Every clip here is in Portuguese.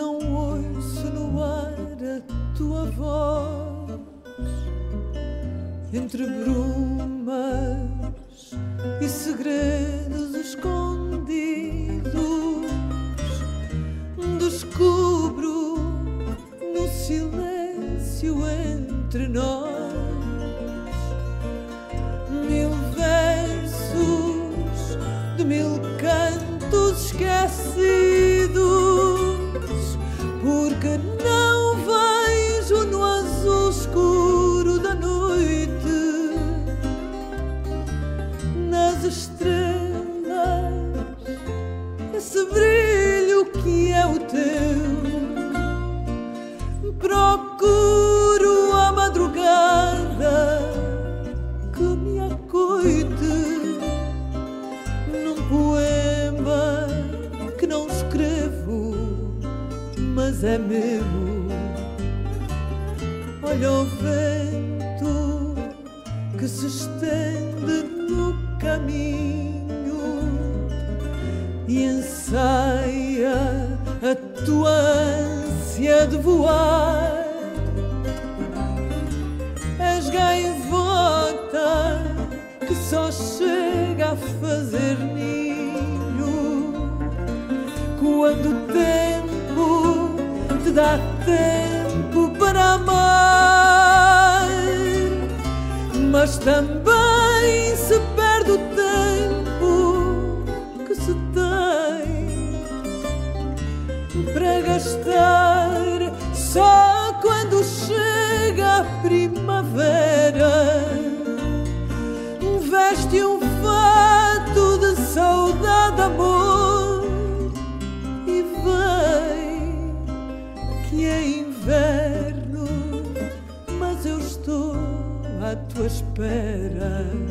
não ouço no ar a tua voz entre brumas e segredos escondidos. Descubro no silêncio entre nós mil versos de mil é meu. Olha o vento que se estende no caminho e ensaia a tua ânsia de voar. És gaivota que só chega a fazer ninho quando o tempo te dá tempo para amar, mas também se perde o tempo que se tem para gastar só quando chega a primavera. Espera.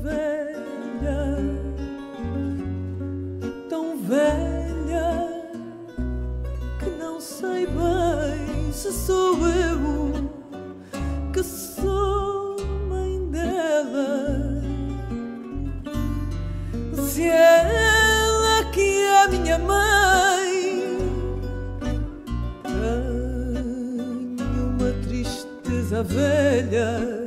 Velha, tão velha que não sei bem se sou eu que sou mãe dela, se ela que é minha mãe. Tenho uma tristeza velha,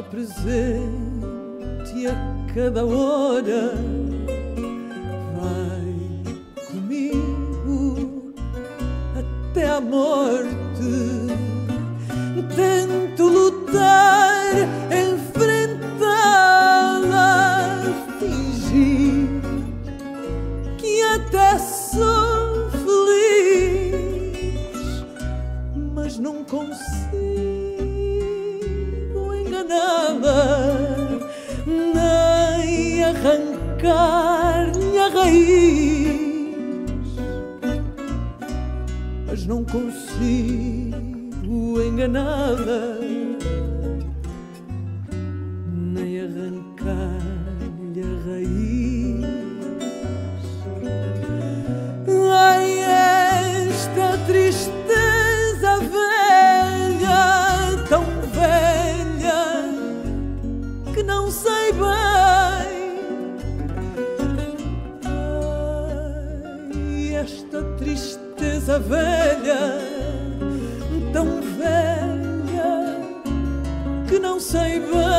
Está presente a cada hora. Vai comigo até a morte. Mas não consigo enganá-la, nem arrancar-lhe a raiz. Ai, esta tristeza velha, tão velha, que não sei bem. Ai, esta tristeza velha, tão velha, que não sei bem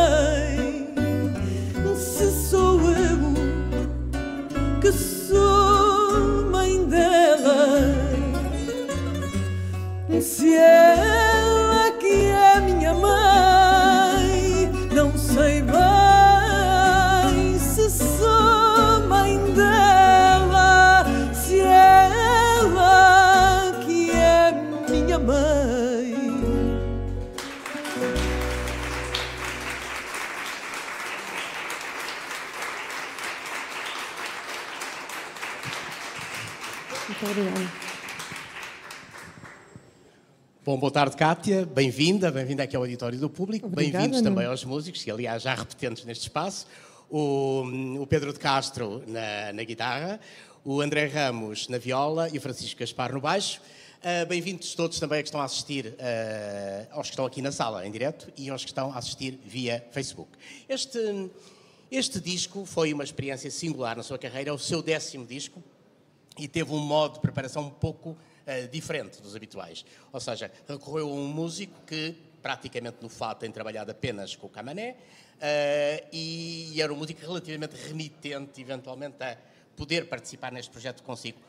tarde, Kátia. Bem-vinda, bem-vinda aqui ao Auditório do Público. Bem-vindos também aos músicos, que aliás já repetentes neste espaço. O, o Pedro de Castro na, na guitarra, o André Ramos na viola e o Francisco Gaspar no baixo. Ah, Bem-vindos todos também a que estão a assistir, ah, aos que estão aqui na sala em direto e aos que estão a assistir via Facebook. Este, este disco foi uma experiência singular na sua carreira, é o seu décimo disco e teve um modo de preparação um pouco eh, diferente dos habituais. Ou seja, recorreu a um músico que praticamente no fado tem trabalhado apenas com o camané eh, e era um músico relativamente remitente, eventualmente, a poder participar neste projeto consigo.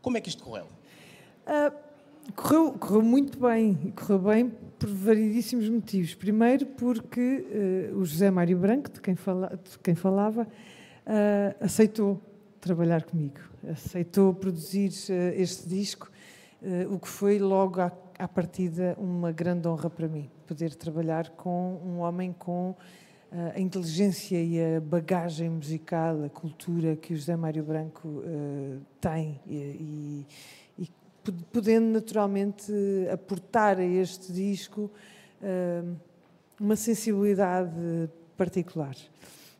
Como é que isto correu? Ah, correu, correu muito bem, correu bem por variedíssimos motivos. Primeiro, porque eh, o José Mário Branco, de quem, fala, de quem falava, ah, aceitou trabalhar comigo, aceitou produzir este disco, o que foi logo à, à partida uma grande honra para mim, poder trabalhar com um homem com ah, a inteligência e a bagagem musical, a cultura que o José Mário Branco eh, tem e, e- e pod- podendo naturalmente eh, aportar a este disco eh, uma sensibilidade particular.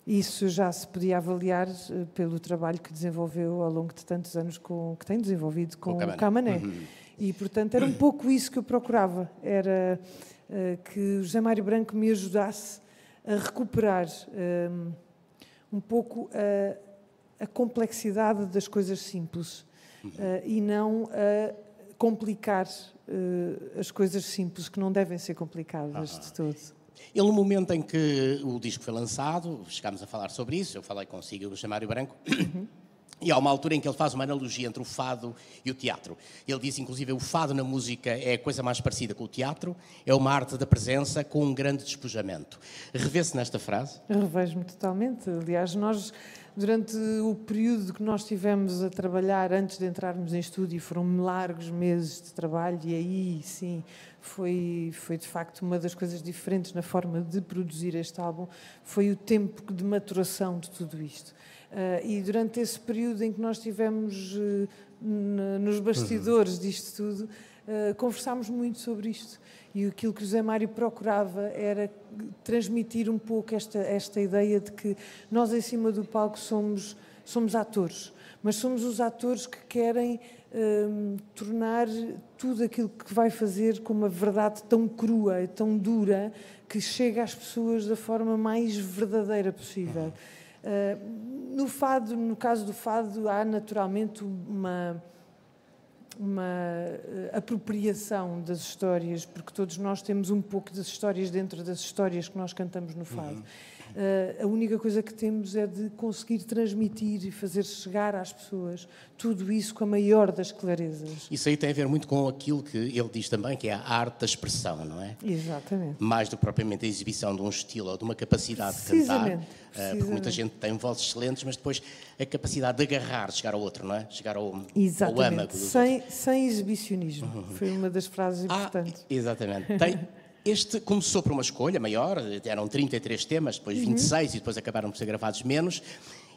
Isso já se podia avaliar eh, pelo trabalho que desenvolveu ao longo de tantos anos com, que tem desenvolvido com, Com o Camané. Uhum. E, portanto, era um pouco isso que eu procurava. Era eh, que o José Mário Branco me ajudasse a recuperar eh, um pouco a, a complexidade das coisas simples eh, e não a complicar eh, as coisas simples, que não devem ser complicadas de todo. E no momento em que o disco foi lançado, chegámos a falar sobre isso, eu falei consigo, o Chamário Branco, e há uma altura em que ele faz uma analogia entre o fado e o teatro. Ele diz, inclusive, o fado na música é a coisa mais parecida com o teatro, é uma arte da presença com um grande despojamento. Revê-se nesta frase? Revejo-me totalmente. Aliás, nós, durante o período que nós tivemos a trabalhar antes de entrarmos em estúdio, foram largos meses de trabalho e aí, sim, foi, foi de facto uma das coisas diferentes na forma de produzir este álbum, foi o tempo de maturação de tudo isto. Ah, e durante esse período em que nós tivemos eh, nos bastidores disto tudo, eh, conversámos muito sobre isto. E aquilo que o José Mário procurava era transmitir um pouco esta, esta ideia de que nós, em cima do palco, somos, somos atores, mas somos os atores que querem hum, tornar tudo aquilo que vai fazer com uma verdade tão crua e tão dura que chega às pessoas da forma mais verdadeira possível. Uh, no fado, no caso do fado, há naturalmente uma uma eh, apropriação das histórias, porque todos nós temos um pouco das histórias dentro das histórias que nós cantamos no fado. Eh, a única coisa que temos é de conseguir transmitir e fazer chegar às pessoas tudo isso com a maior das clarezas. Isso aí tem a ver muito com aquilo que ele diz também, que é a arte da expressão, não é? Exatamente. mais do que propriamente a exibição de um estilo ou de uma capacidade de cantar. Precisamente, eh, Porque muita gente tem vozes excelentes, mas depois a capacidade de agarrar, chegar ao outro, não é? Chegar ao, ao âmago. Sem, sem exibicionismo. Foi uma das frases Ah, importantes. exatamente. Tem, este começou por uma escolha maior, eram 33 temas, depois Uhum. 26 e depois acabaram por ser gravados menos.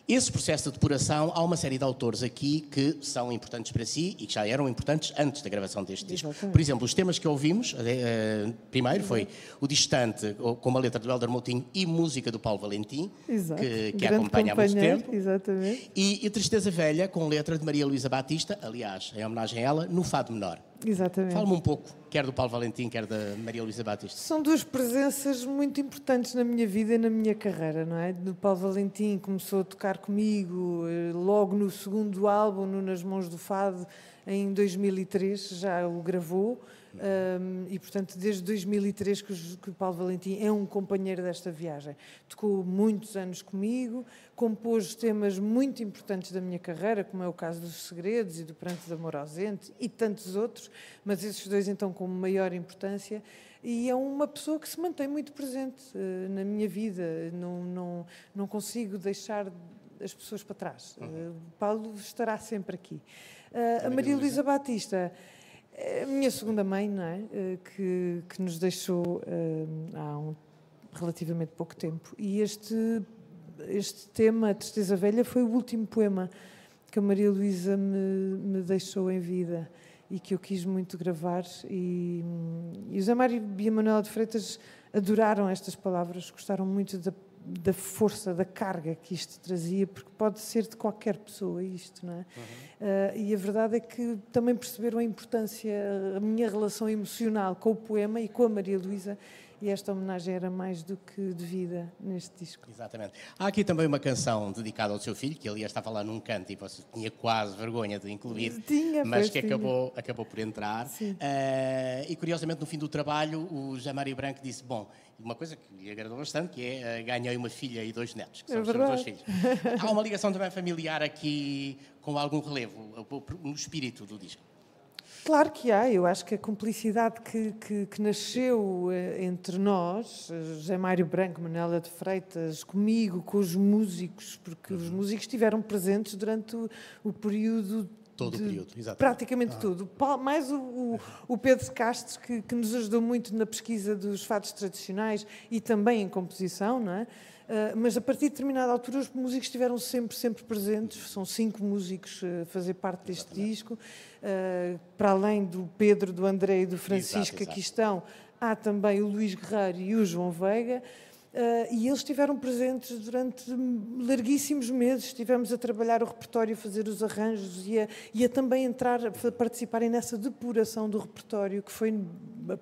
Esse processo de depuração, há uma série de autores aqui que são importantes para si e que já eram importantes antes da gravação deste disco. Por exemplo, os temas que ouvimos, eh, primeiro foi O Distante, com uma letra do Helder Moutinho e música do Paulo Valentim, Exato. que, que a acompanha há muito tempo. Exatamente. E, e Tristeza Velha, com letra de Maria Luísa Batista, aliás, em homenagem a ela, no Fado Menor. Exatamente. Fala-me um pouco, quer do Paulo Valentim, quer da Maria Luísa Batista. São duas presenças muito importantes na minha vida e na minha carreira, não é? Do Paulo Valentim começou a tocar comigo eh, logo no segundo álbum, no Nas Mãos do Fado, em 2003, já o gravou. Um, e, portanto, desde 2003 que, os- que o Paulo Valentim é um companheiro desta viagem. Tocou muitos anos comigo, compôs temas muito importantes da minha carreira, como é o caso dos Segredos e do Pranto de Amor Ausente e tantos outros, mas esses dois, então, com maior importância. E é uma pessoa que se mantém muito presente eh, na minha vida. Não, não, não consigo deixar as pessoas para trás. Eh, o Paulo estará sempre aqui. Eh, a Maria Luísa Batista é a minha segunda mãe, não é? Que, que nos deixou há um relativamente pouco tempo. E este, este tema, Tristeza Velha, foi o último poema que a Maria Luísa me, me deixou em vida e que eu quis muito gravar. E, e o Zé Mário e a Manuela de Freitas adoraram estas palavras, gostaram muito da, da força, da carga que isto trazia, porque pode ser de qualquer pessoa isto, não é? Ah, e a verdade é que também perceberam a importância, a minha relação emocional com o poema e com a Maria Luísa, e esta homenagem era mais do que devida neste disco. Exatamente. Há aqui também uma canção dedicada ao seu filho, que aliás estava lá num canto e você tinha quase vergonha de incluir, Tinha, mas que tinha. acabou, acabou por entrar. Eh, e curiosamente, no fim do trabalho, o José Mário Branco disse: Bom, uma coisa que lhe agradou bastante, que é eh, ganhei uma filha e dois netos, que É são os seus dois filhos. Há uma ligação também familiar aqui com algum relevo no espírito do disco. Claro que há, eu acho que a cumplicidade que, que, que nasceu eh, entre nós, eh, José Mário Branco, Manela de Freitas, comigo, com os músicos, porque os músicos estiveram presentes durante o, o período. Todo o de- período, exatamente. Praticamente tudo. Pa- Mais o, o, o Pedro Castro, que, que nos ajudou muito na pesquisa dos fatos tradicionais e também em composição, não é? Ah, mas a partir de determinada altura os músicos estiveram sempre, sempre presentes. São cinco músicos a fazer parte deste disco. Ah, para além do Pedro, do André e do Francisco Exato, que exato. aqui estão, há também o Luís Guerreiro e o João Veiga. Ah, e eles estiveram presentes durante larguíssimos meses. Estivemos a trabalhar o repertório, a fazer os arranjos e a, e a também entrar, a participarem nessa depuração do repertório, que foi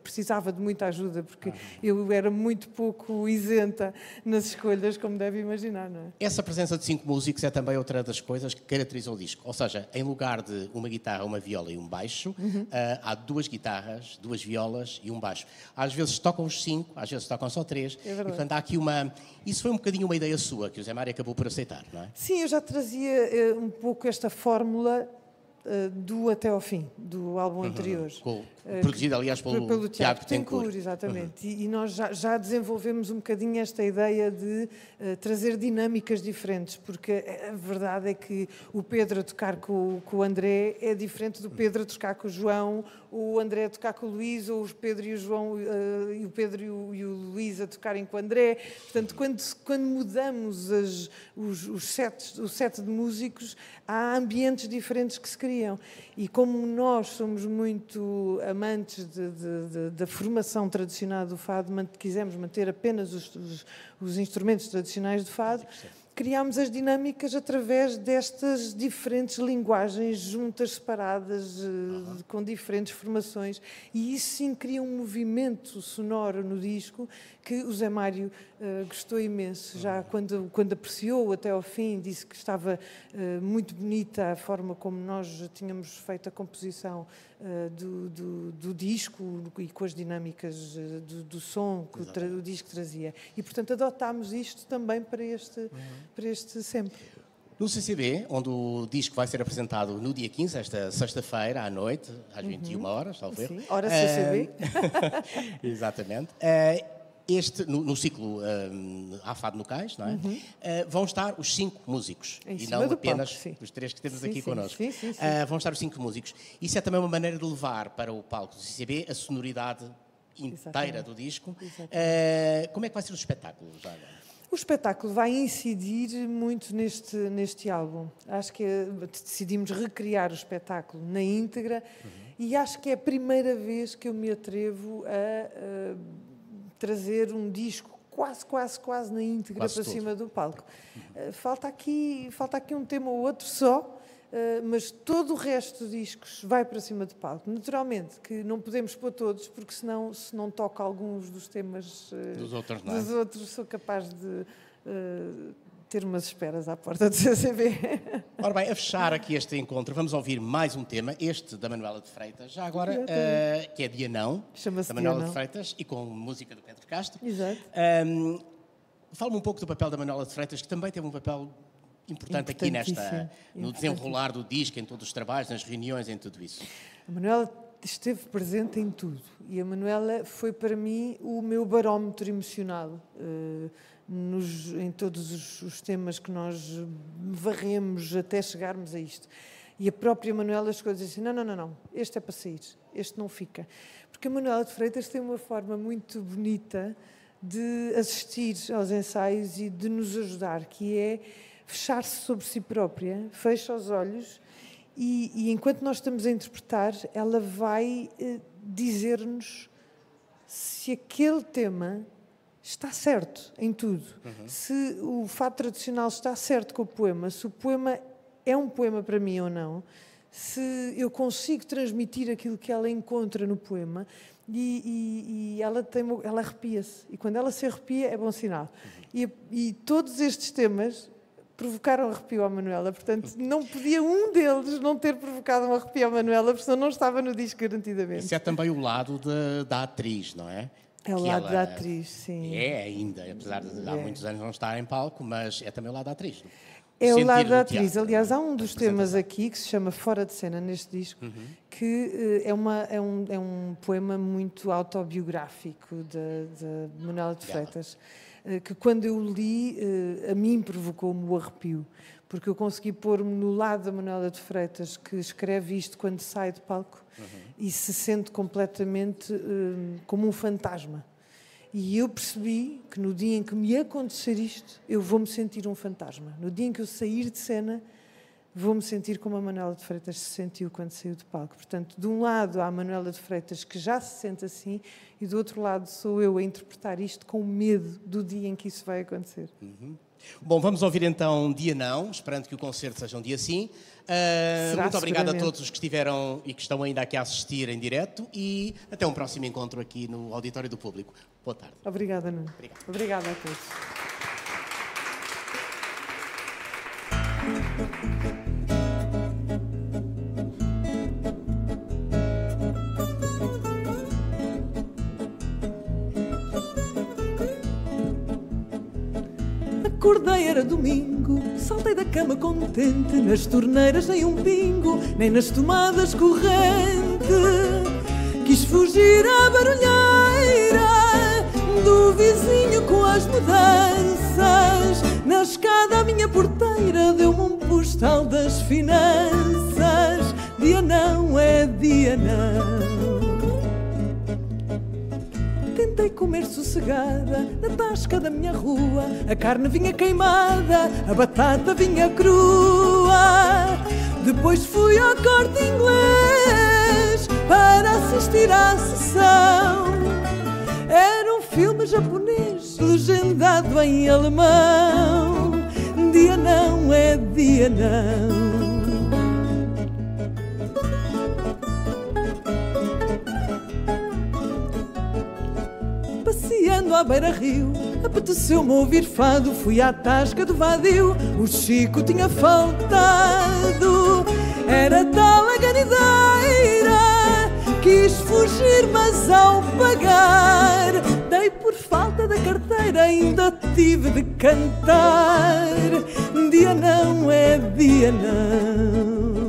precisava de muita ajuda, porque eu era muito pouco isenta nas escolhas, como deve imaginar, não é? Essa presença de cinco músicos é também outra das coisas que caracterizam o disco. Ou seja, em lugar de uma guitarra, uma viola e um baixo, Uhum. ah, há duas guitarras, duas violas e um baixo. Às vezes tocam os cinco, às vezes tocam só três. É verdade. e, portanto, há aqui uma. Isso foi um bocadinho uma ideia sua, que o Zé Mário acabou por aceitar, não é? Sim, eu já trazia eh, um pouco esta fórmula do até ao fim, do álbum anterior. Com- Eh, produzido, aliás, Pe- pelo, pelo Tiago Tencourt. Exatamente. E, e nós já, já desenvolvemos um bocadinho esta ideia de eh, trazer dinâmicas diferentes, porque a verdade é que o Pedro a tocar com, o- com o André é diferente do Pedro a tocar com o João, o André a tocar com o Luís, ou os Pedro e o João, eh, e o Pedro e o, e o Luís a tocarem com o André. Portanto, quando, quando mudamos as- os, os, sets, o set de músicos, há ambientes diferentes que se criam. E como nós somos muito amantes da formação tradicional do fado, quisemos manter apenas os, os- os instrumentos tradicionais do fado, criámos as dinâmicas através destas diferentes linguagens juntas, separadas, de- com diferentes formações. E isso sim cria um movimento sonoro no disco que o Zé Mário eh, gostou imenso. Já quando, quando apreciou até ao fim, disse que estava eh, muito bonita a forma como nós tínhamos feito a composição eh, do, do, do disco e com as dinâmicas do, do som que o, o disco trazia. E, portanto, adotámos isto também para este, para este sempre. No CCB, onde o disco vai ser apresentado no dia 15, esta sexta-feira, à noite, às 21 horas, talvez. Uhum. Sim, hora CCB. Exatamente. Eh, este, no, no ciclo um, Afado no Cais, não é? Eh, vão estar os cinco músicos. Uhum. Em e não apenas palco, os três que temos Sim, aqui sim, connosco. sim, sim, sim. Eh, vão estar os cinco músicos. Isso é também uma maneira de levar para o palco do CCB a sonoridade inteira Exatamente. do disco. Eh, como é que vai ser o espetáculo já agora? O espetáculo vai incidir muito neste, neste álbum. Acho que é, decidimos recriar o espetáculo na íntegra uhum. e acho que é a primeira vez que eu me atrevo a, a trazer um disco quase, quase, quase na íntegra quase para todo. cima do palco. Uhum. Falta, aqui, falta aqui um tema ou outro só, mas todo o resto dos discos vai para cima de palco. Naturalmente que não podemos pôr todos, porque senão, se não toca alguns dos temas uh, dos, outros, não é? dos outros, sou capaz de uh, ter umas esperas à porta do CCB. Ora bem, a fechar aqui este encontro, vamos ouvir mais um tema, este da Manuela de Freitas, já agora, que é Dia Não, da Manuela de Freitas, e com música do Pedro Castro. Exato. Um, Fala-me um pouco do papel da Manuela de Freitas, que também teve um papel importante aqui nesta, no desenrolar do disco, em todos os trabalhos, nas reuniões, em tudo isso? A Manuela esteve presente em tudo e a Manuela foi para mim o meu barómetro emocional uh, nos, em todos os, os, temas que nós varremos até chegarmos a isto. E a própria Manuela chegou a dizer assim: não, não, não, não, este é para sair, este não fica. Porque a Manuela de Freitas tem uma forma muito bonita de assistir aos ensaios e de nos ajudar, que é fechar-se sobre si própria, fecha os olhos e, e, enquanto nós estamos a interpretar, ela vai eh, dizer-nos se aquele tema está certo em tudo, uhum. se o fato tradicional está certo com o poema, se o poema é um poema para mim ou não, se eu consigo transmitir aquilo que ela encontra no poema. E, e, e ela, tem, ela arrepia-se. E quando ela se arrepia, é bom sinal. Uhum. E, e todos estes temas provocaram arrepio à Manuela. Portanto, não podia um deles não ter provocado um arrepio à Manuela, porque senão não estava no disco garantidamente. Isso é também o lado de, da atriz, não é? É o que lado da atriz, sim. É ainda, apesar de há é. muitos anos não estar em palco, mas é também o lado da atriz. É o lado da atriz. Aliás, há um dos temas aqui que se chama Fora de Cena neste disco, uhum. que uh, é, uma, é, um, é um poema muito autobiográfico de, de Manuela de Freitas. Eh, que quando eu li, eh, a mim provocou-me o arrepio, porque eu consegui pôr-me no lado da Manuela de Freitas, que escreve isto quando sai de palco uhum. e se sente completamente eh, como um fantasma. E eu percebi que no dia em que me acontecer isto, eu vou me sentir um fantasma. No dia em que eu sair de cena, vou-me sentir como a Manuela de Freitas se sentiu quando saiu de palco. Portanto, de um lado há a Manuela de Freitas que já se sente assim e do outro lado sou eu a interpretar isto com medo do dia em que isso vai acontecer. Uhum. Bom, vamos ouvir então Dia Não, esperando que o concerto seja um dia sim. Uh, muito obrigado a todos os que estiveram e que estão ainda aqui a assistir em direto e até um próximo encontro aqui no Auditório do Público. Boa tarde. Obrigada, Nuno. Obrigado. Obrigada a todos. Acordei, era domingo, saltei da cama contente, nas torneiras nem um pingo, nem nas tomadas corrente. Quis fugir à barulheira do vizinho com as mudanças. Na escada a minha porteira deu-me um postal das finanças. Dia não é dia não comer sossegada na tasca da minha rua. A carne vinha queimada, a batata vinha crua. Depois fui ao corte inglês para assistir à sessão. Era um filme japonês legendado em alemão. Dia não é dia não. À beira-rio. Apeteceu-me ouvir fado, fui à tasca do vadio. O Chico tinha faltado, era tal a ganideira. Quis fugir, mas ao pagar, dei por falta da carteira, ainda tive de cantar. Dia não é dia não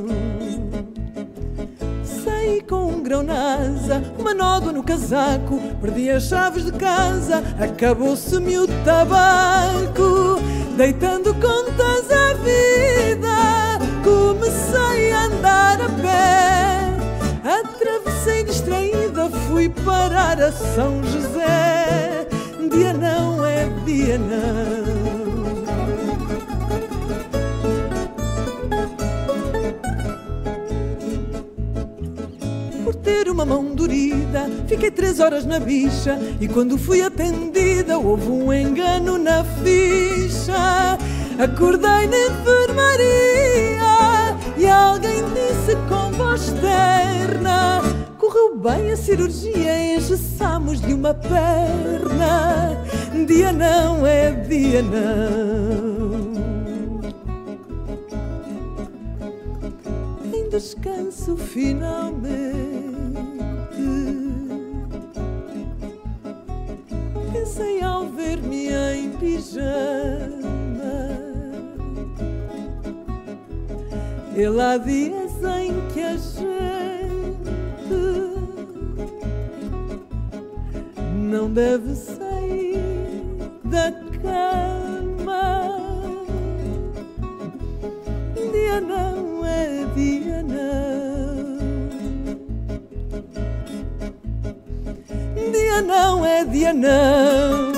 com um grão na asa, uma nódoa no casaco, perdi as chaves de casa, acabou-se-me o tabaco, deitando contas à vida, comecei a andar a pé, atravessei distraída, fui parar a São José, dia não é dia não. Ter uma mão dorida, fiquei três horas na bicha e quando fui atendida houve um engano na ficha. Acordei na enfermaria e alguém disse com voz terna Correu bem a cirurgia, engessamos de uma perna. Dia não é dia não. Em descanso finalmente Pensei ao ver-me em pijama Ele há dias em que a gente não deve sair da cama. Não é dia não.